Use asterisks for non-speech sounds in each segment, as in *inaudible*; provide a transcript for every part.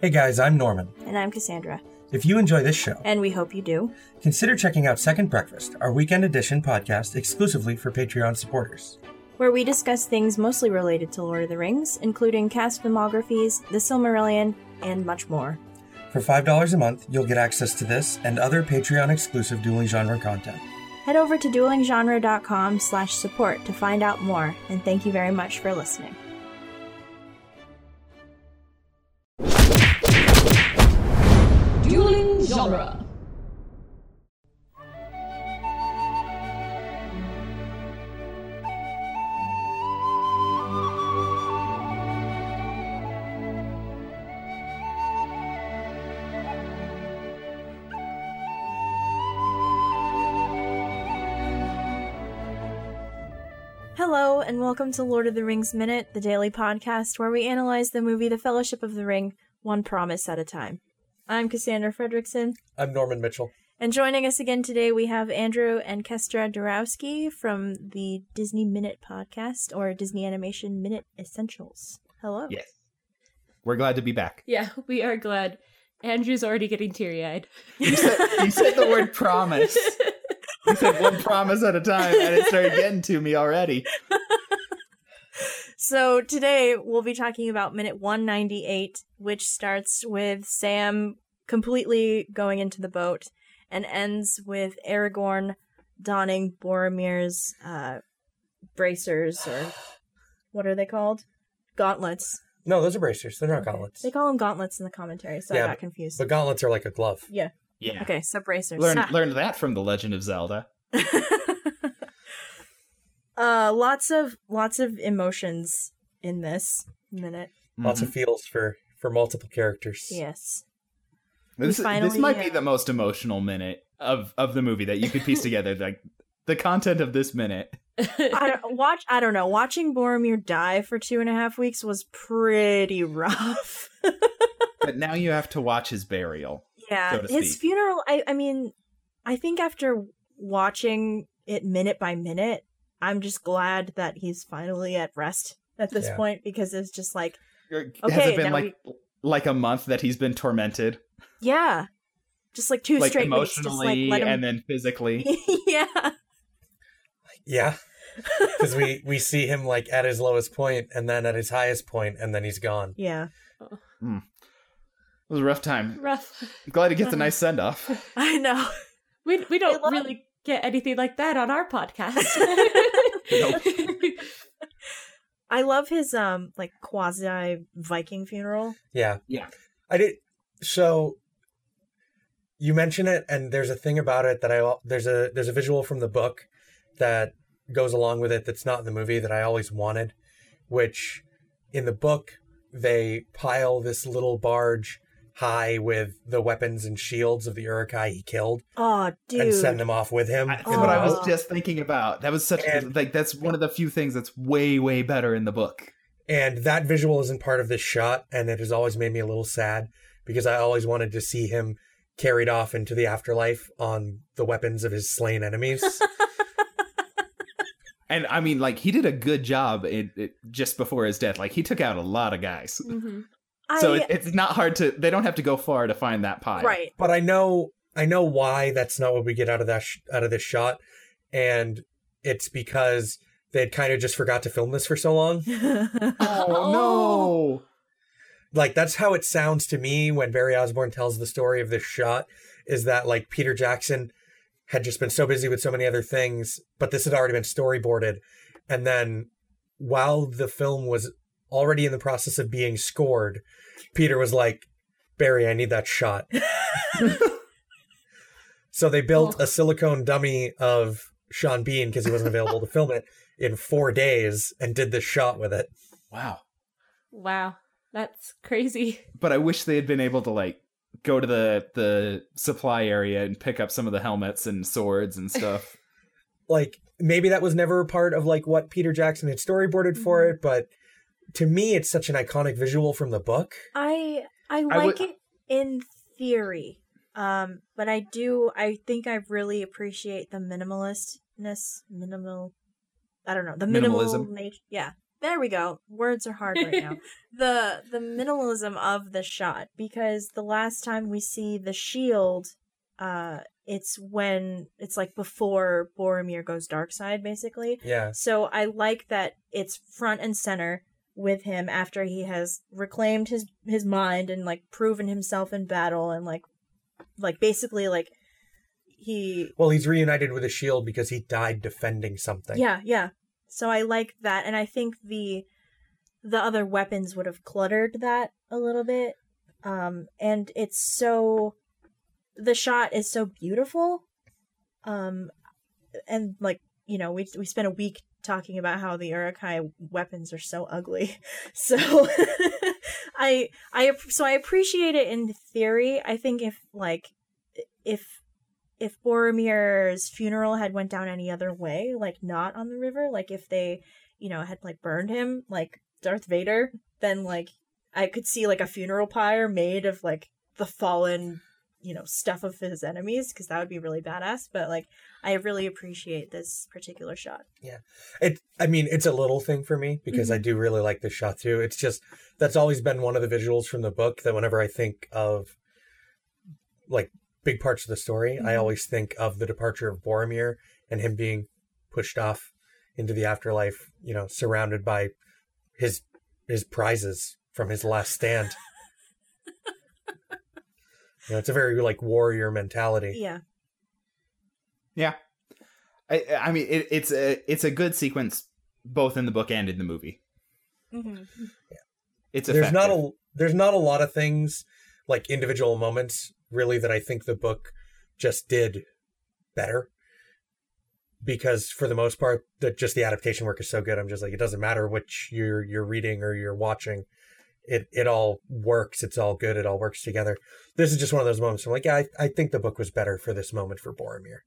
Hey guys, I'm Norman. And I'm Cassandra. If you enjoy this show, And we hope you do. consider checking out Second Breakfast, our weekend edition podcast exclusively for Patreon supporters. Where we discuss things mostly related to Lord of the Rings, including cast filmographies, The Silmarillion, and much more. For $5 a month, you'll get access to this and other Patreon exclusive dueling genre content. Head over to duelinggenre.com slash support to find out more, and thank you very much for listening. Genre. Hello, and welcome to Lord of the Rings Minute, the daily podcast where we analyze the movie The Fellowship of the Ring, one promise at a time. I'm Cassandra Fredrickson, I'm Norman Mitchell. and joining us again today we have Andrew and Kestra Dorowski from the Disney Minute podcast or Disney Animation Minute Essentials. Hello. Yes. We're glad to be back. Yeah, we are glad. Andrew's already getting teary eyed. You said, you said the word promise. You said one *laughs* promise at a time, and it started getting to me already. So today we'll be talking about minute 198, which starts with Sam completely going into the boat and ends with Aragorn donning Boromir's uh, bracers, or what are they called? Gauntlets. No, those are bracers. They're not gauntlets. They call them gauntlets in the commentary, so I got confused. But gauntlets are like a glove. yeah. Yeah. Okay, so bracers. Learned learned that from The Legend of Zelda. *laughs* uh, lots of lots of emotions in this minute. Lots Mhm. of feels for for multiple characters. Yes. This, this finally, might be uh, the most emotional minute of of the movie that you could piece together. Like the content of this minute. *laughs* *laughs* I don't, watch. I don't know. Watching Boromir die for two and a half weeks was pretty rough. *laughs* But now you have to watch his burial. yeah, So his speak. funeral. I. I mean, I think after watching it minute by minute, I'm just glad that he's finally at rest at this Yeah. point because it's just like, Has Okay, it been now like like a month that he's been tormented, yeah, just like two like straight weeks, just emotionally like him. and then physically? *laughs* yeah, Yeah. *laughs* Because we, we see him like at his lowest point and then at his highest point and then he's gone. yeah. Hmm. It was a rough time. Rough. I'm glad he gets a uh-huh. nice send off. *laughs* I know. We we don't love- really get anything like that on our podcast. *laughs* *laughs* I love his um like quasi Viking funeral. Yeah. Yeah. I did. So you mention it, and there's a thing about it that I there's a there's a visual from the book that goes along with it that's not in the movie that I always wanted, which in the book they pile this little barge high with the weapons and shields of the Uruk-hai he killed Oh, dude. and send them off with him. I- That's in what I was just thinking about. That was such And- like that's one of the few things that's way way better in the book. And that visual isn't part of this shot, and it has always made me a little sad because I always wanted to see him carried off into the afterlife on the weapons of his slain enemies. *laughs* And I mean, like he did a good job in, it, just before his death. Like he took out a lot of guys. Mhm. I, So it, it's not hard to. They don't have to go far to find that pie. right. but I know I know why that's not what we get out of that sh- out of this shot, and it's because they'd kind of just forgot to film this for so long. *laughs* Oh, oh no! like that's how it sounds to me when Barry Osborne tells the story of this shot is that like Peter Jackson had just been so busy with so many other things but this had already been storyboarded and then while the film was already in the process of being scored Peter was like Barry I need that shot *laughs* so they built a silicone dummy of Sean Bean because he wasn't available to film it in 4 days and did this shot with it Wow. Wow, that's crazy. But I wish they had been able to like go to the the supply area and pick up some of the helmets and swords and stuff. *laughs* like maybe that was never a part of like what Peter Jackson had storyboarded for Mhm. it, but to me it's such an iconic visual from the book. I I I like would- it in theory. Um, but I do I think I really appreciate the minimalistness, minimal I don't know, the minimal Minimalism. nature yeah. there we go. Words are hard right now. *laughs* the the minimalism of the shot because the last time we see the shield, uh, it's when it's like before Boromir goes dark side, basically. Yeah. So I like that it's front and center with him after he has reclaimed his his mind and like proven himself in battle and like like basically like he Well, he's reunited with a shield because he died defending something. yeah yeah. So i like that and i think the the other weapons would have cluttered that a little bit. Um and it's so the shot is so beautiful. Um and like you know we we spent a week talking about how the Uruk-hai weapons are so ugly. *laughs* So *laughs* i i so i appreciate it in theory. I think if like if if Boromir's funeral had went down any other way, like not on the river, like if they, you know, had like burned him like Darth Vader, then like I could see like a funeral pyre made of like the fallen, you know, stuff of his enemies because that would be really badass. But like I really appreciate this particular shot. Yeah. It. I mean, it's a little thing for me because I do really like this shot too. It's just that's always been one of the visuals from the book that whenever I think of like big parts of the story, I Mhm. always think of the departure of Boromir and him being pushed off into the afterlife. You know, surrounded by his his prizes from his last stand. *laughs* you know, it's a very like warrior mentality. Yeah. Yeah, I I mean it, it's a it's a good sequence both in the book and in the movie. hmm It's there's not a there's not a lot of things like individual moments really that I think the book just did better because for the most part that just the adaptation work is so good I'm just like it doesn't matter which you're you're reading or you're watching it it all works it's all good it all works together this is just one of those moments I'm like yeah I, I think the book was better for this moment for Boromir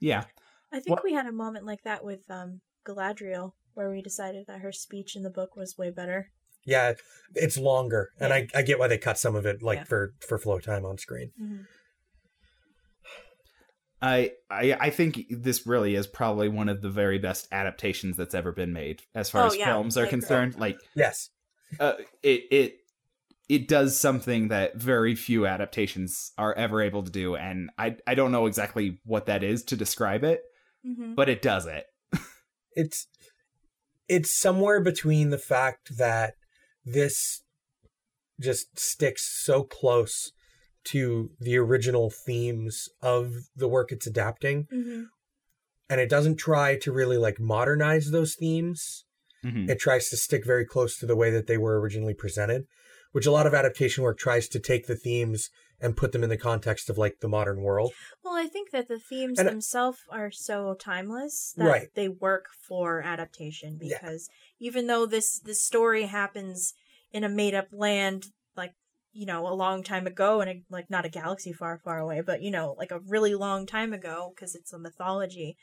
yeah. I think What- we had a moment like that with um Galadriel where we decided that her speech in the book was way better. yeah it's longer and I, I get why they cut some of it like Yeah. for for flow time on screen Mm-hmm. I, I I think this really is probably one of the very best adaptations that's ever been made as far Oh, as yeah, films I are agree. concerned. Like yes uh, it it it does something that very few adaptations are ever able to do, and I I don't know exactly what that is to describe it, Mm-hmm. but it does it. it's it's somewhere between the fact that this just sticks so close to the original themes of the work it's adapting Mm-hmm. and it doesn't try to really like modernize those themes Mhm. it tries to stick very close to the way that they were originally presented which a lot of adaptation work tries to take the themes and put them in the context of like the modern world Well, I think that the themes And- themselves are so timeless that Right. they work for adaptation Yeah. because even though this this story happens in a made up land like you know a long time ago and like not a galaxy far far away but you know like a really long time ago because it's a mythology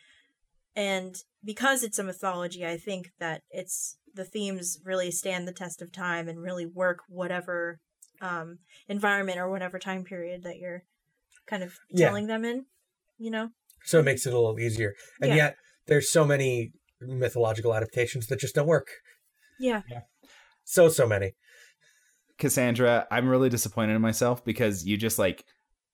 and because it's a mythology i think that it's the themes really stand the test of time and really work whatever um environment or whatever time period that you're kind of Yeah. telling them in you know? So it makes it a little easier. And Yeah. yet there's so many mythological adaptations that just don't work. Yeah. So so many. Cassandra, I'm really disappointed in myself because you just like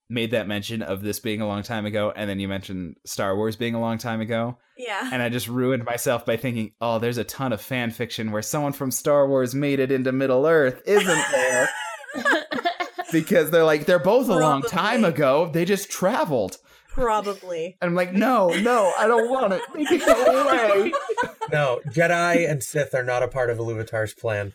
made that mention of this being a long time ago, and then you mentioned Star Wars being a long time ago, yeah and I just ruined myself by thinking, oh, there's a ton of fan fiction where someone from Star Wars made it into Middle Earth, isn't there? *laughs* *laughs* because they're like they're both a long time ago. They just traveled. probably And I'm like, no, no, I don't want it. Make it go away. *laughs* No, Jedi and Sith are not a part of Iluvatar's plan.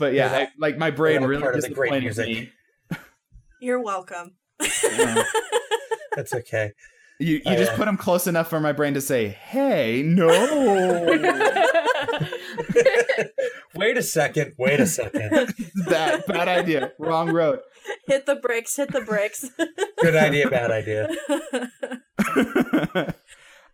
But yeah, They're I, like my brain really part of the great disappointed music. me. you're welcome Yeah. *laughs* That's okay. You you I, just uh, put them close enough for my brain to say, "Hey, no." *laughs* Wait a second. Wait a second. *laughs* Bad bad idea. Wrong road. hit the brakes hit the brakes Good idea, bad idea.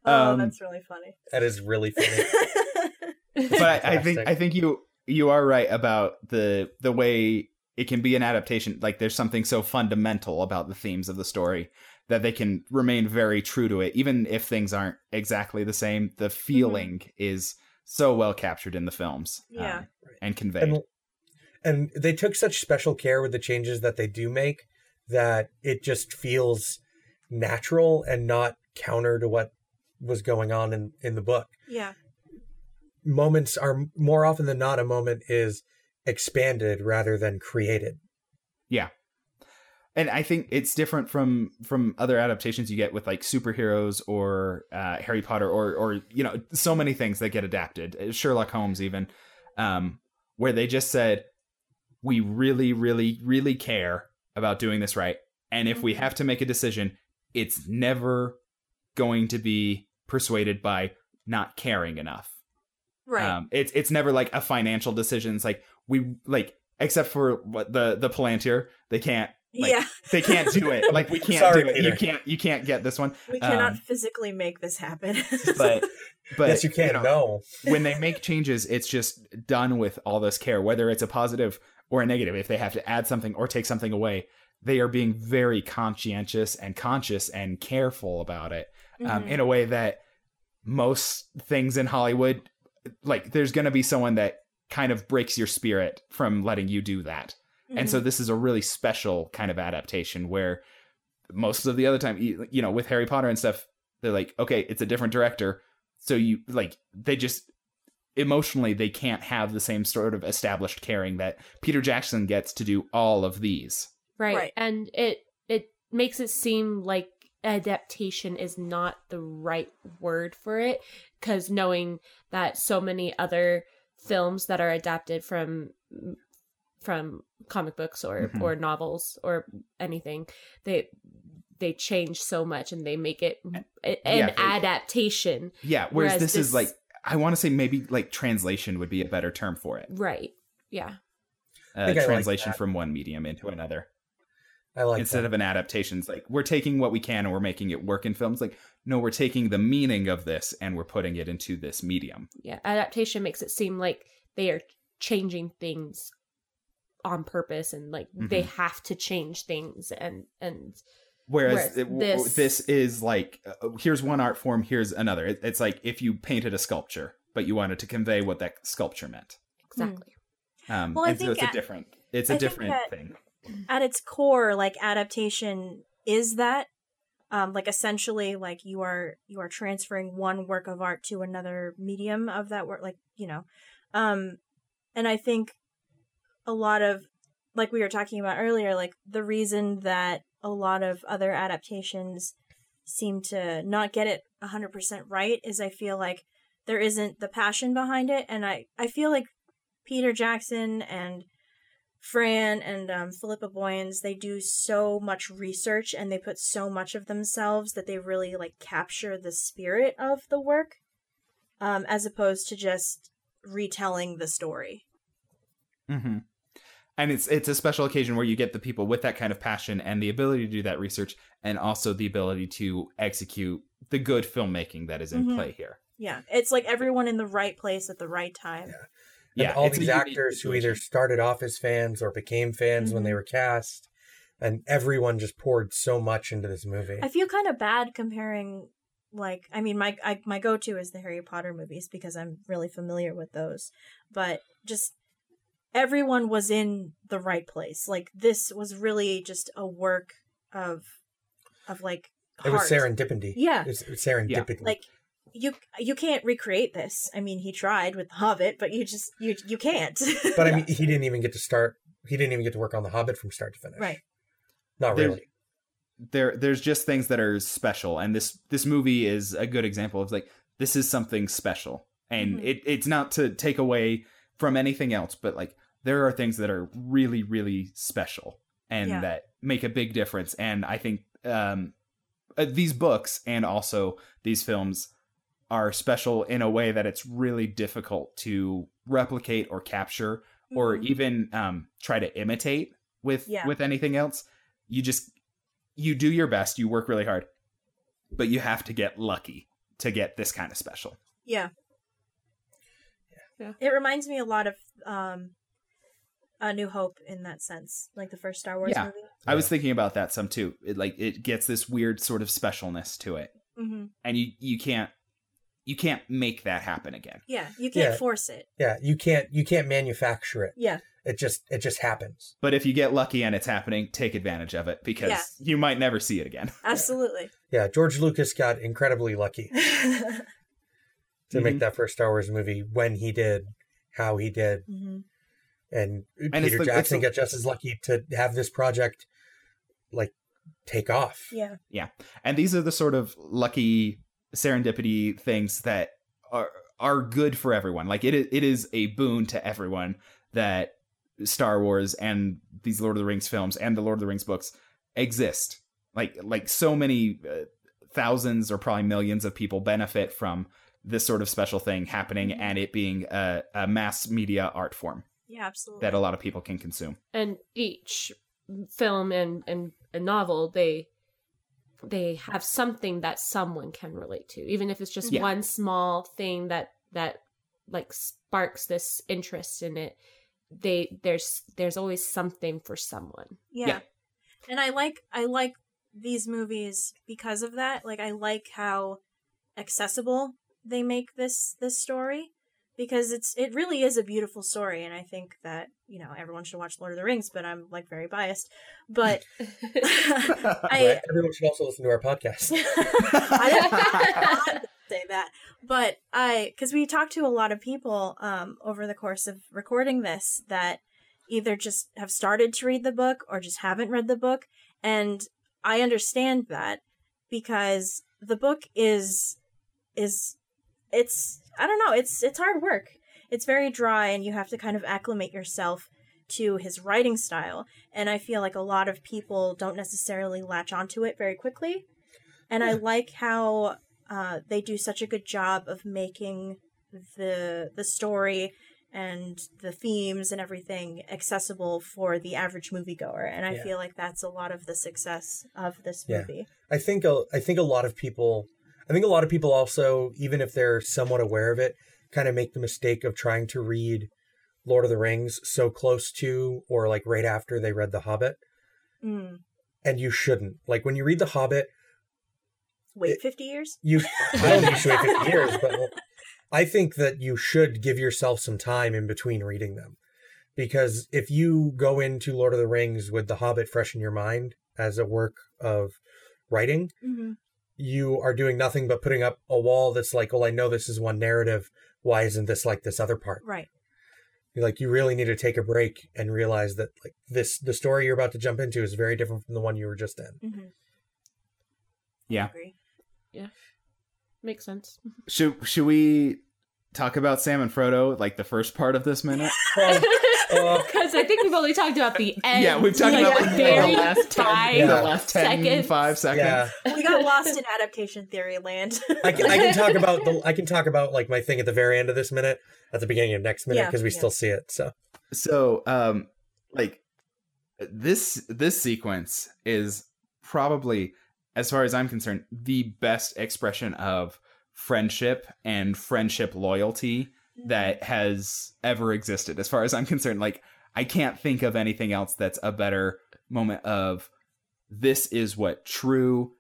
oh Um, that's really funny That is really funny. but I, I think I think you you are right about the the way it can be an adaptation. Like there's something so fundamental about the themes of the story that they can remain very true to it, even if things aren't exactly the same. The feeling is so well captured in the films, Yeah. um, and conveyed. and and they took such special care with the changes that they do make that it just feels natural and not counter to what was going on in in the book Yeah. Moments are more often than not a moment is expanded rather than created Yeah. And I think it's different from from other adaptations you get with like superheroes or uh, Harry Potter or or you know so many things that get adapted Uh, Sherlock Holmes even um, where they just said we really really really care about doing this right and if we Mhm. have to make a decision it's never going to be persuaded by not caring enough Right. um, it's it's never like a financial decision. It's like we like except for what the the Palantir, they can't like, yeah. they can't do it. *laughs* Like we can't Sorry, do it. You can't you can't get this one. We cannot um, physically make this happen. *laughs* But but yes you can know, no when they make changes, it's just done with all this care, whether it's a positive or a negative. If they have to add something or take something away, they are being very conscientious and conscious and careful about it um, Mhm. in a way that most things in Hollywood, like there's going to be someone that kind of breaks your spirit from letting you do that. And Mhm. so this is a really special kind of adaptation where most of the other time, you you know, with Harry Potter and stuff, they're like, okay, it's a different director. So you like, they just emotionally, they can't have the same sort of established caring that Peter Jackson gets to do all of these. Right. Right. And it it makes it seem like adaptation is not the right word for it cuz knowing that so many other films that are adapted from from comic books or Mhm. or novels or anything they they change so much and they make it an Yeah, adaptation Yeah. Whereas, Whereas this, this- is like, I want to say maybe like translation would be a better term for it. right yeah Uh, think I like translation from one medium into another. I like instead that. of an adaptation. It's like we're taking what we can and we're making it work in films. Like, no, we're taking the meaning of this and we're putting it into this medium. yeah adaptation makes it seem like they are changing things on purpose and like they Mhm. have to change things and and Whereas Whereas it- this- this is like, uh, here's one art form, here's another. It, it's like if you painted a sculpture, but you wanted to convey what that sculpture meant. exactly Um, Well, I and so think it's a different, it's I a think different that- thing. At its core like adaptation is that um like essentially like you are you are transferring one work of art to another medium of that work like you know um and i think a lot of like we were talking about earlier like the reason that a lot of other adaptations seem to not get it 100% right is i feel like there isn't the passion behind it and i i feel like peter jackson and Fran and um, Philippa Boyens, they do so much research and they put so much of themselves that they really like capture the spirit of the work, um, as opposed to just retelling the story. hmm And it's it's a special occasion where you get the people with that kind of passion and the ability to do that research, and also the ability to execute the good filmmaking that is in Mhm. play here. Yeah, it's like everyone in the right place at the right time. Yeah. Yeah, all it's these actors who either started off as fans or became fans when mm-hmm. they were cast and everyone just poured so much into this movie I feel kind of bad comparing. Like, I mean, my I, my go to is the Harry Potter movies because I'm really familiar with those, but just everyone was in the right place. Like, this was really just a work of of like it was heart. serendipity Yeah. it was serendipity like you you can't recreate this. I mean, he tried with The Hobbit, but you just you you can't. but i *laughs* mean he didn't even get to start he didn't even get to work on the hobbit from start to finish right. not There's- really there there's just things that are special and this this movie is a good example of like this is something special and Mhm. it it's not to take away from anything else but like there are things that are really really special and Yeah. that make a big difference and i think um uh, these books and also these films are special in a way that it's really difficult to replicate or capture or Mhm. even um, try to imitate with Yeah. with anything else. You just you do your best, you work really hard, but you have to get lucky to get this kind of special. Yeah. Yeah. It reminds me a lot of um A New Hope in that sense, like the first Star Wars Yeah. movie. I was thinking about that some too. It like it gets this weird sort of specialness to it, hmm and you you can't you can't make that happen again. Yeah, you can't Yeah. force it. Yeah, you can't you can't manufacture it. Yeah, It just it just happens. But if you get lucky and it's happening, take advantage of it because Yeah. you might never see it again. *laughs* absolutely. Yeah, George Lucas got incredibly lucky *laughs* to make Mhm. that first Star Wars movie when he did, how he did, hmm and, it's Peter the- Jackson the- got just as lucky to have this project like take off. Yeah. Yeah. And these are the sort of lucky serendipity things that are are good for everyone. Like it is, it is a boon to everyone that Star Wars and these Lord of the Rings films and the Lord of the Rings books exist. Like like so many uh, thousands or probably millions of people benefit from this sort of special thing happening Mhm. and it being a, a mass media art form Yeah, absolutely. that a lot of people can consume. and each film and and a novel they they have something that someone can relate to even if it's just Yeah. one small thing that that like sparks this interest in it they there's there's always something for someone yeah. Yeah. And I like I like these movies because of that. Like I like how accessible they make this this story because it's it really is a beautiful story and I think that, you know, everyone should watch Lord of the Rings, but I'm like very biased. But *laughs* *laughs* I Everyone should also listen to our podcast. *laughs* I didn't not say that, but I because we talked to a lot of people um, over the course of recording this that either just have started to read the book or just haven't read the book, and I understand that because the book is is it's I don't know it's it's hard work. It's very dry, and you have to kind of acclimate yourself to his writing style. And I feel like a lot of people don't necessarily latch onto it very quickly. And I like how uh, they do such a good job of making the the story and the themes and everything accessible for the average moviegoer. And I Yeah. feel like that's a lot of the success of this movie. Yeah. I think a, I think a lot of people I think a lot of people also even if they're somewhat aware of it kind of make the mistake of trying to read Lord of the Rings so close to or like right after they read The Hobbit Mm. and you shouldn't. Like when you read The Hobbit, Wait, It- 50 years? you I don't think you should wait 50 years, but *laughs* I think that you should give yourself some time in between reading them. Because if you go into Lord of the Rings with The Hobbit fresh in your mind as a work of writing, Mm-hmm. You are doing nothing but putting up a wall that's like, well, I know this is one narrative. Why isn't this like this other part? Right. You're like, you really need to take a break and realize that like this, the story you're about to jump into is very different from the one you were just in. Mm-hmm. Yeah. agree. makes sense Should should we talk about Sam and Frodo like the first part of this minute? *laughs* uh, *laughs* because i think we've only talked about the end yeah, we've talked like, about the like, very the last *laughs* ten, five Yeah. the last 10, seconds. five seconds. Yeah, We got lost in adaptation theory land. I can, I can talk *laughs* about the I can talk about like my thing at the very end of this minute, at the beginning of next minute Yeah, because we yeah. still see it. So So, um, like this this sequence is probably, as far as I'm concerned, the best expression of friendship and friendship loyalty that has ever existed. As far as I'm concerned, like I can't think of anything else that's a better moment of this is what true,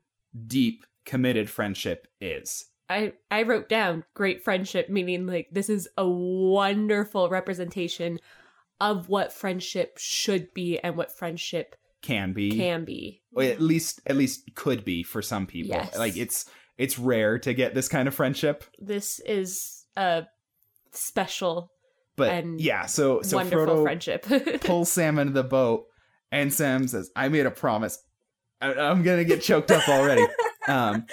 deep, committed friendship is. I I wrote down great friendship meaning like this is a wonderful representation of what friendship should be and what friendship Can be can be. or at least at least could be for some people. Yes. Like it's it's rare to get this kind of friendship, This is a special but And yeah. So so wonderful Frodo friendship. *laughs* pulls Sam into the boat, and Sam says, "I made a promise. I, I'm gonna get choked up already." *laughs* Um,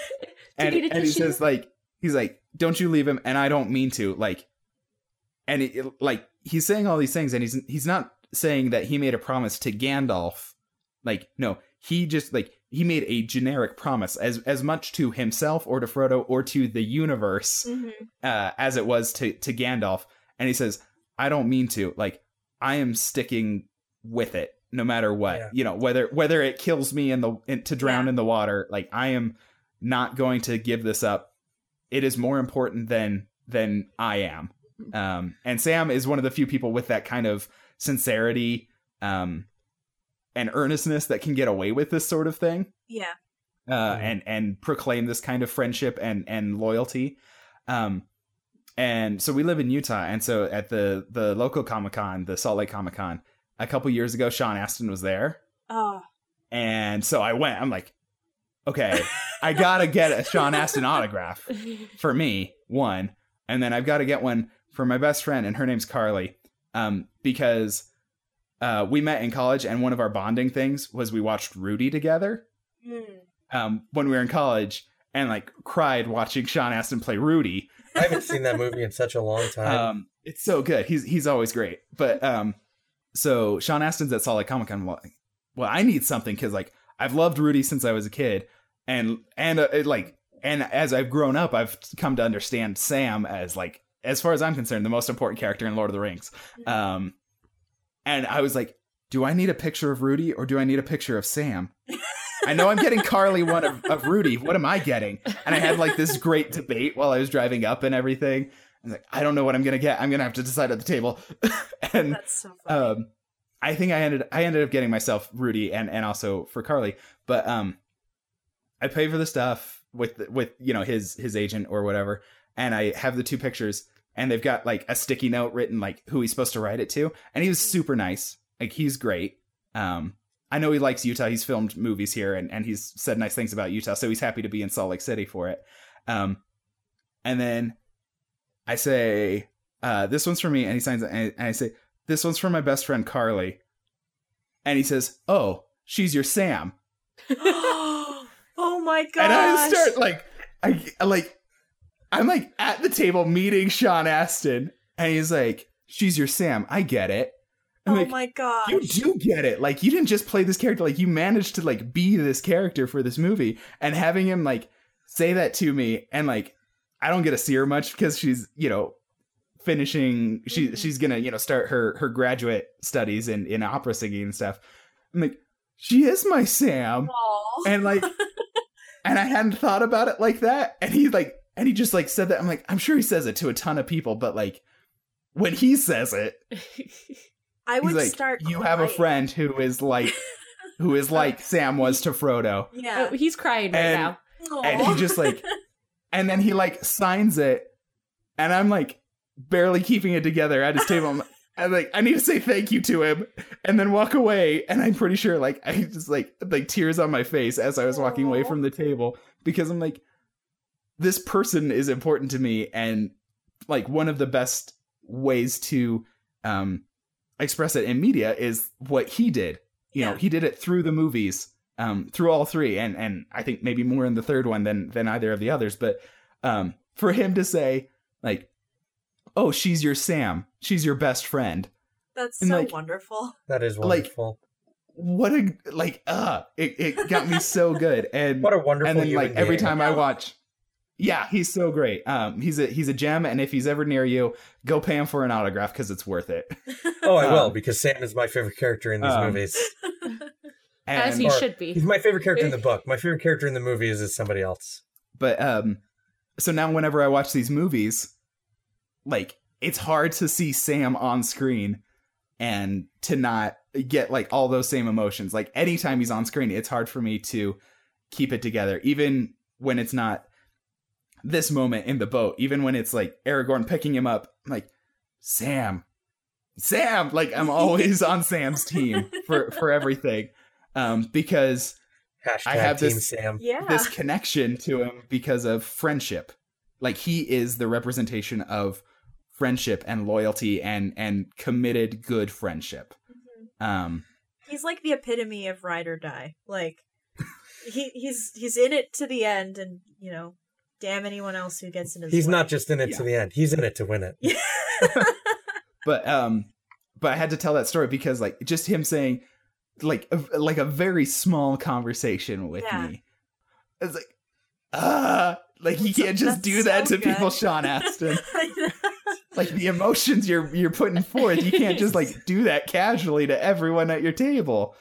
and you need a and he says like he's like, "Don't you leave him?" And I don't mean to like, and it, it- like he's saying all these things, and he's he's not saying that he made a promise to Gandalf. Like no, he just like he made a generic promise as as much to himself or to Frodo or to the universe Mm-hmm. uh, as it was to to Gandalf, and he says, "I don't mean to. Like, I am sticking with it, no matter what. Yeah. You know, whether whether it kills me in the in, to drown Yeah. in the water. Like, I am not going to give this up. It is more important than than I am. Um, and Sam is one of the few people with that kind of sincerity. Um, and earnestness that can get away with this sort of thing Yeah. uh, and and proclaim this kind of friendship and and loyalty. Um, and so we live in Utah, and so at the the local Comic Con, the Salt Lake Comic Con, a couple years ago, Sean Astin was there, Oh. and so I went. I'm like, okay, I gotta get a Sean Astin autograph *laughs* for me, one, and then I've got to get one for my best friend, and her name's Carly, um, because uh, we met in college, and one of our bonding things was we watched Rudy together Mm. um, when we were in college, and like cried watching Sean Astin play Rudy. I haven't seen that movie in such a long *laughs* time. Um, it's so good. He's he's always great. But um, so Sean Astin's at Salt Lake Comic Con. Well, well, I need something because like I've loved Rudy since I was a kid, and and uh, it, like and as I've grown up, I've come to understand Sam as like as far as I'm concerned, the most important character in Lord of the Rings. Um, and I was like, do I need a picture of Rudy or do I need a picture of Sam? I know I'm getting Carly one of, of Rudy. What am I getting? And I had like this great debate while I was driving up and everything. I was like, I don't know what I'm gonna get. I'm gonna have to decide at the table. *laughs* and That's so funny. um, I think I ended I ended up getting myself Rudy and and also for Carly. But um, I pay for the stuff with with you know his his agent or whatever, and I have the two pictures, and they've got like a sticky note written like who he's supposed to write it to, and he was super nice. Like he's great. Um, I know he likes Utah. He's filmed movies here, and and he's said nice things about Utah, so he's happy to be in Salt Lake City for it. Um, and then I say, uh, "This one's for me," and he signs it, and and I say, "This one's for my best friend Carly," and he says, "Oh, she's your Sam." *gasps* *gasps* oh my god. And I start like, I like, I'm like at the table meeting Sean Astin, and he's like, "She's your Sam." I get it. I'm Oh like, my god. you do get it. Like you didn't just play this character, like you managed to like be this character for this movie and having him like say that to me and like I don't get to see her much because she's, you know, finishing she Mhm. she's gonna, you know, start her her graduate studies in, in opera singing and stuff. I'm like, she is my Sam. Aw. And like *laughs* and I hadn't thought about it like that. And he like and he just like said that. I'm like, I'm sure he says it to a ton of people, but like when he says it, *laughs* I would like, start. you have a friend who is like, who is *laughs* like Sam was to Frodo, Yeah. Oh, he's crying right And- now. and he just like, *laughs* and then he like signs it, and I'm like barely keeping it together at his table. I'm, I'm like, I need to say thank you to him, and then walk away. And I'm pretty sure like I just like like tears on my face as I was walking away from the table because I'm like, this person is important to me, and like one of the best ways to um express it in media is what he did. You know, he did it through the movies, um, through all three, and and I think maybe more in the third one than than either of the others. But um, for him to say like, "Oh, she's your Sam, she's your best friend," That's and, so like- wonderful. that is like- wonderful. what a like uh it, it got me so good and what a wonderful. and then like every being. time I watch yeah he's so great um he's a he's a gem and if he's ever near you go pay him for an autograph because it's worth it *laughs* Oh, I will um, because Sam is my favorite character in these um, movies. *laughs* As he or- should He's my favorite character in the *laughs* book. My favorite character in the movies is somebody else. but um so now whenever i watch these movies like it's hard to see sam on screen and to not get like all those same emotions like anytime he's on screen it's hard for me to keep it together even when it's not this moment in the boat even when it's like aragorn picking him up I'm like sam sam like i'm *laughs* always on sam's team for for everything um because Hashtag I have Team this- Sam. yeah. this connection to him because of friendship. Like he is the representation of friendship and loyalty and and committed good friendship. Mhm. Um He's like the epitome of ride or die. Like he he's he's in it to the end, and you know, damn anyone else who gets in his. He's way. not just in it Yeah. to the end. He's in it to win it. *laughs* but um but I had to tell that story because like just him saying like a, like a very small conversation with Yeah. me. It's like ah like you can't just That's do that so to people. Sean Astin. *laughs* like the emotions you're you're putting forth you can't just like do that casually to everyone at your table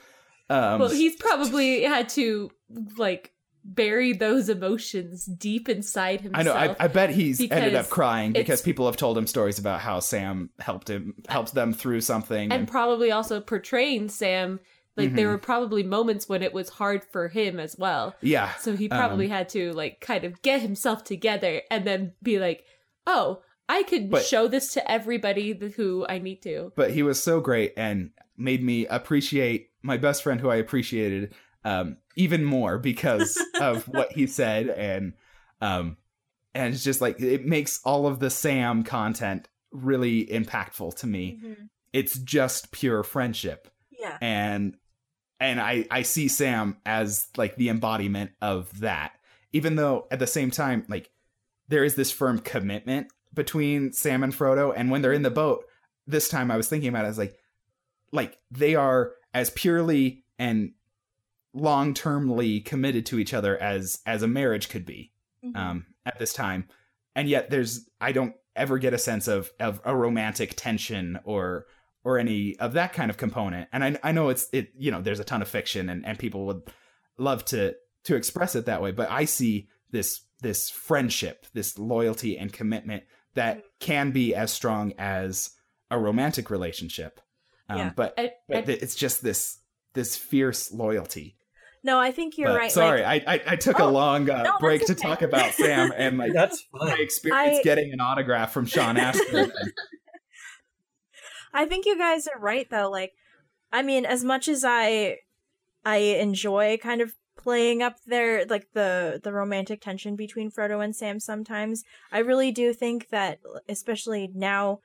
um well, he's probably had to like bury those emotions deep inside himself. I know. I, I bet he's ended up crying because people have told him stories about how Sam helped him, helped them through something. and And, probably also portraying Sam Like there Mhm. were probably moments when it was hard for him as well. Yeah. So he probably Um, had to like kind of get himself together and then be like, "Oh, I could But- show this to everybody who I need to." but he was so great and made me appreciate my best friend who I appreciated um, even more because *laughs* of what he said and um, and it's just like it makes all of the Sam content really impactful to me. Mhm. It's just pure friendship Yeah. and and I I see Sam as like the embodiment of that. Even though at the same time like there is this firm commitment between Sam and Frodo and when they're in the boat this time I was thinking about it as like like they are as purely and long-termly committed to each other as as a marriage could be Mhm. um at this time and yet there's i don't ever get a sense of of a romantic tension or or any of that kind of component and i i know it's it you know there's a ton of fiction and and people would love to to express it that way but i see this this friendship this loyalty and commitment that can be as strong as a romantic relationship um Yeah. but I, but it's just this this fierce loyalty No, I think you're But right. sorry like- I, I i took Oh, a long uh, no, that's break to talk about *laughs* sam and like That's my experience I- getting an autograph from Sean *laughs* Astin. I think you guys are right though. Like, I mean, as much as I, I enjoy kind of playing up their like the the romantic tension between Frodo and Sam. Sometimes I really do think that, especially now,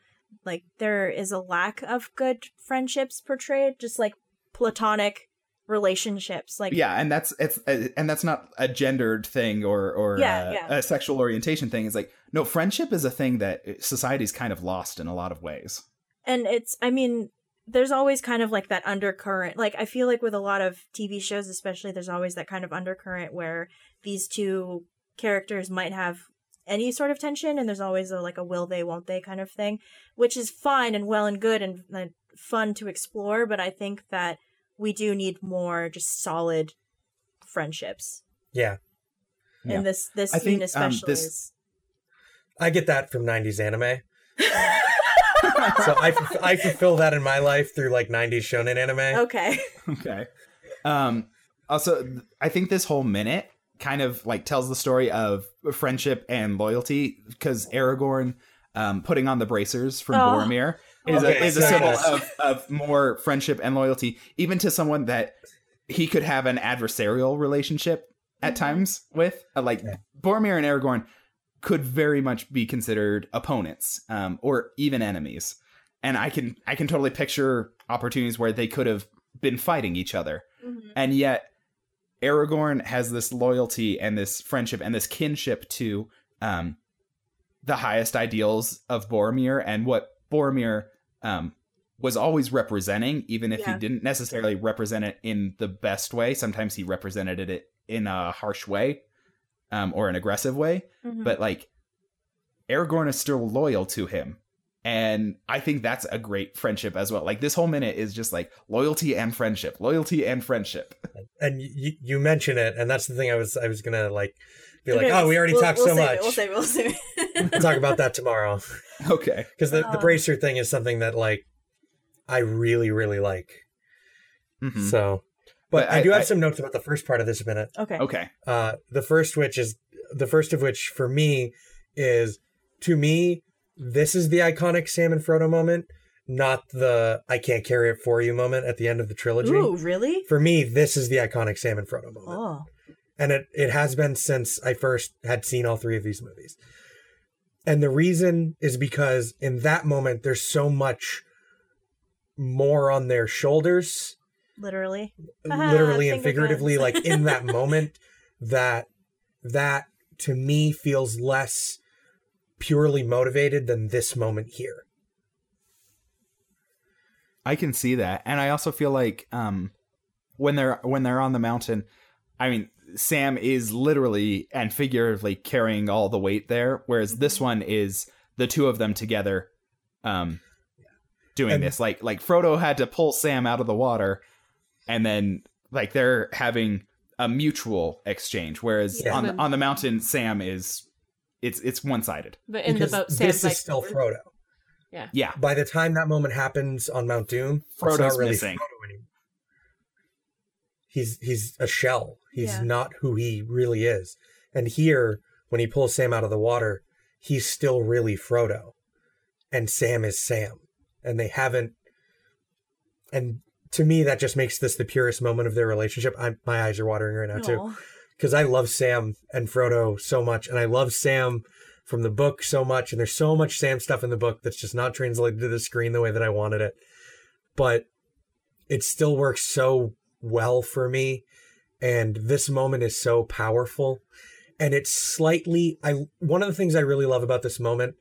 like there is a lack of good friendships portrayed, just like platonic relationships. Like, yeah, and that's it's uh, and that's not a gendered thing or or Yeah, uh, yeah. a sexual orientation thing. It's like no, friendship is a thing that society's kind of lost in a lot of ways. and it's i mean there's always kind of like that undercurrent like i feel like with a lot of tv shows especially there's always that kind of undercurrent where these two characters might have any sort of tension and there's always a like a will they won't they kind of thing which is fine and well and good and, and fun to explore but i think that we do need more just solid friendships Yeah, Yeah. and this this I scene think, um, especially this- is I get that from '90s anime. *laughs* so I I fulfill that in my life through like '90s shonen anime. okay *laughs* okay. Um. Also, I think this whole minute kind of like tells the story of friendship and loyalty because Aragorn, um, putting on the bracers from Oh. Boromir is Okay, a is a symbol yes. of of more friendship and loyalty, even to someone that he could have an adversarial relationship at Mhm. times with. Uh, like Yeah. Boromir and Aragorn could very much be considered opponents, um, or even enemies. And I can I can totally picture opportunities where they could have been fighting each other Mhm. and yet Aragorn has this loyalty and this friendship and this kinship to um, the highest ideals of Boromir and what Boromir um, was always representing, even if Yeah. he didn't necessarily represent it in the best way. Sometimes he represented it in a harsh way um, or an aggressive way. Mhm. But like, Aragorn is still loyal to him. And I think that's a great friendship as well. Like this whole minute is just like loyalty and friendship, loyalty and friendship. And you you mention it, and that's the thing I was I was gonna like be like, Okay, oh, we already we'll- talked we'll so much. it, we'll save it we'll save it We'll talk about that tomorrow *laughs* Okay. because the, the Uh. bracer thing is something that like I really really like. Mhm. So, but, But I, I- do have I- some notes about the first part of this minute. okay Okay. Uh, the first which is the first of which for me is to me this is the iconic Sam and Frodo moment, not the I can't carry it for you moment at the end of the trilogy. Ooh, really? For me, this is the iconic Sam and Frodo moment. Oh. And it, it has been since I first had seen all three of these movies. And the reason is because in that moment, there's so much more on their shoulders, Literally. *laughs* literally and figuratively, like in that *laughs* moment, that that to me feels less purely motivated than this moment here. I can see that. And I also feel like um when they're when they're on the mountain, I mean Sam is literally and figuratively carrying all the weight there, whereas this one is the two of them together um doing And- this. Like like Frodo had to pull Sam out of the water and then like they're having a mutual exchange, whereas Yeah. on the, on the mountain Sam is it's it's one sided. But in Because the boat, Sam's this like, is still Frodo. Yeah. Yeah. By the time that moment happens on Mount Doom, it's Frodo's not really missing. He's he's a shell. He's Yeah. not who he really is. And here, when he pulls Sam out of the water, he's still really Frodo, and Sam is Sam, and they haven't. And to me, that just makes this the purest moment of their relationship. I'm, my eyes are watering right now too because I love Sam and Frodo so much, and I love Sam from the book so much, and there's so much Sam stuff in the book that's just not translated to the screen the way that I wanted it. But it still works so well for me, and this moment is so powerful, and it's slightly I one of the things I really love about this moment,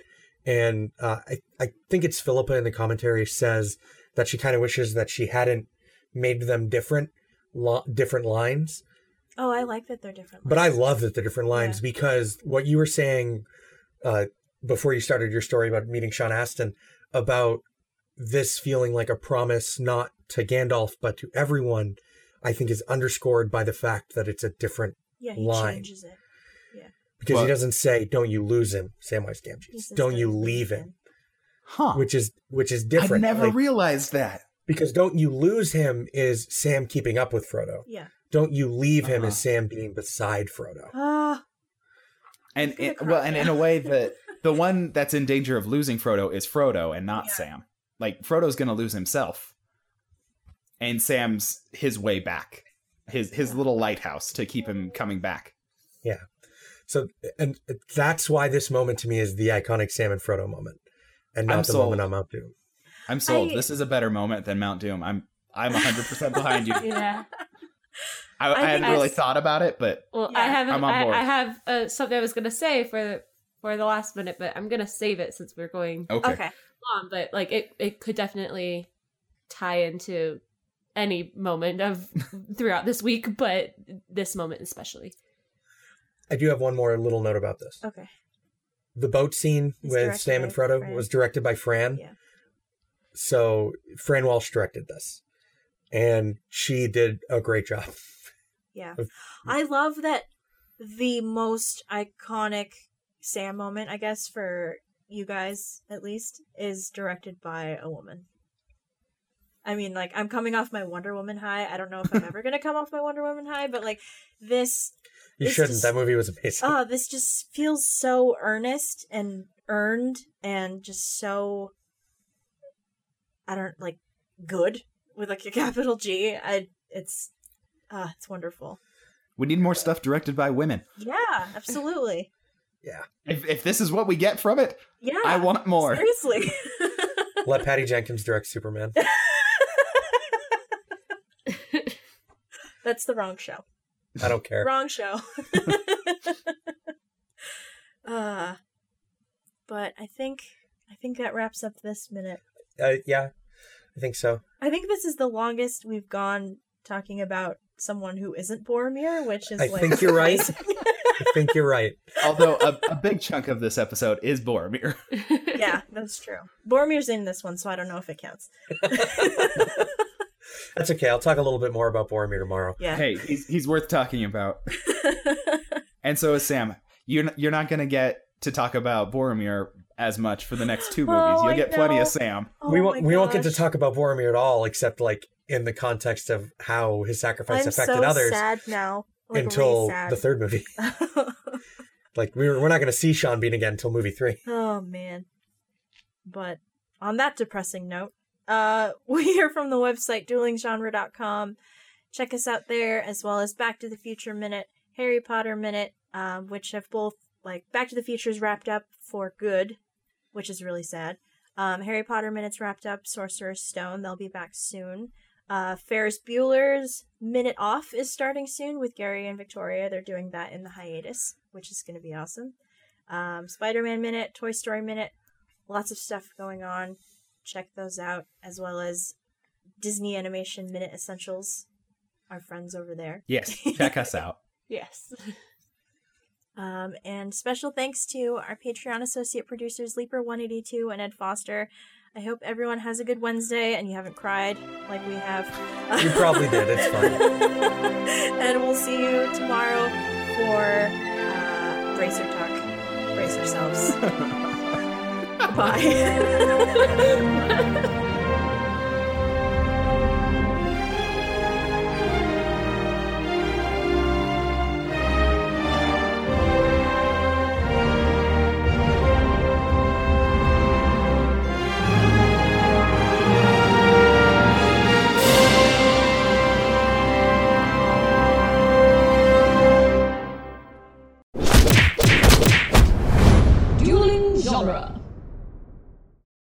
and uh, I I think it's Philippa in the commentary says that she kind of wishes that she hadn't made them different, lo- different lines. Oh, I like that they're different. but I love that they're different lines because what you were saying uh, before you started your story about meeting Sean Astin about this feeling like a promise not to Gandalf but to everyone, I think is underscored by the fact that it's a different yeah, he line. changes it. because Well- he doesn't say "Don't you lose him," Samwise Gamgee. He says, Don't you leave him, Huh. which is which is different. I different. never like- realized that. because "Don't you lose him" is Sam keeping up with Frodo. Yeah. "Don't you leave him" Uh-huh. is Sam being beside Frodo. Ah, And it, well, and in a way that *laughs* the one that's in danger of losing Frodo is Frodo and not Yeah. Sam. Like Frodo's going to lose himself, and Sam's his way back, his his little lighthouse to keep him coming back. Yeah. So, and that's why this moment to me is the iconic Sam and Frodo moment, and not I'm the sold. moment on Mount Doom. I'm sold. I- this is a better moment than Mount Doom. I'm I'm 100 percent behind you. *laughs* Yeah. I, I, I hadn't really that's- thought about it, but Well, Yeah. I have I'm on I, board. I have uh, something I was gonna say for for the last minute, but I'm gonna save it since we're going okay. okay. on. But like it, it could definitely tie into any moment of throughout this week, but this moment especially. I do have one more little note about this. Okay. The boat scene It's with Sam and by Frodo Fran. was directed by Fran. Yeah. So Fran Walsh directed this, and she did a great job. Yeah. I love that the most iconic Sam moment, I guess, for you guys at least, is directed by a woman. I mean, like, I'm coming off my Wonder Woman high. I don't know if I'm *laughs* ever going to come off my Wonder Woman high, but, like, this, You It's shouldn't. just- that movie was amazing. oh, this just feels so earnest and earned and just so, I don't, like, good with, like, a capital G. I, it's, ah, it's wonderful. We need more stuff directed by women. Yeah, absolutely. *laughs* Yeah. If if this is what we get from it, Yeah. I want more. Seriously. Let *laughs* Patty Jenkins direct Superman. That's the wrong show. I don't care. Wrong show. *laughs* *laughs* uh but I think I think that wraps up this minute. Uh, yeah, I think so. I think this is the longest we've gone talking about someone who isn't Boromir, which is I like think you're right. I think you're right. *laughs* although a, a big chunk of this episode is Boromir. yeah, that's true. Boromir's in this one, so I don't know if it counts. That's okay. I'll talk a little bit more about Boromir tomorrow. Yeah. Hey, he's he's worth talking about. *laughs* And so is Sam. You're you're not going to get to talk about Boromir as much for the next two movies. Oh, You'll I get plenty of Sam. Oh we won't. We won't get to talk about Boromir at all, except like in the context of how his sacrifice I'm affected so others sad now. Like, until really sad. the third movie. *laughs* Like we we're, we're not going to see Sean Bean again until movie three. Oh man. But on that depressing note, uh *laughs* we are from the website duelinggenre.com. Check us out there as well as Back to the Future Minute, Harry Potter Minute, um, which have both like Back to the Future's wrapped up for good, which is really sad. Um, Harry Potter Minute's wrapped up, Sorcerer's Stone, they'll be back soon. Uh, Ferris Bueller's Minute Off is starting soon with Gary and Victoria. They're doing that in the hiatus, which is going to be awesome um, Spider Man Minute, Toy Story Minute, lots of stuff going on. Check those out, as well as Disney Animation Minute Essentials, our friends over there. Yes, *laughs* check us out. yes. Um, and special thanks to our Patreon associate producers, Leaper182 and Ed Foster. I hope everyone has a good Wednesday and you haven't cried like we have. You probably did, it's fine. *laughs* and we'll see you tomorrow for uh, Bracer Talk. Brace yourselves. *laughs* Bye. *laughs*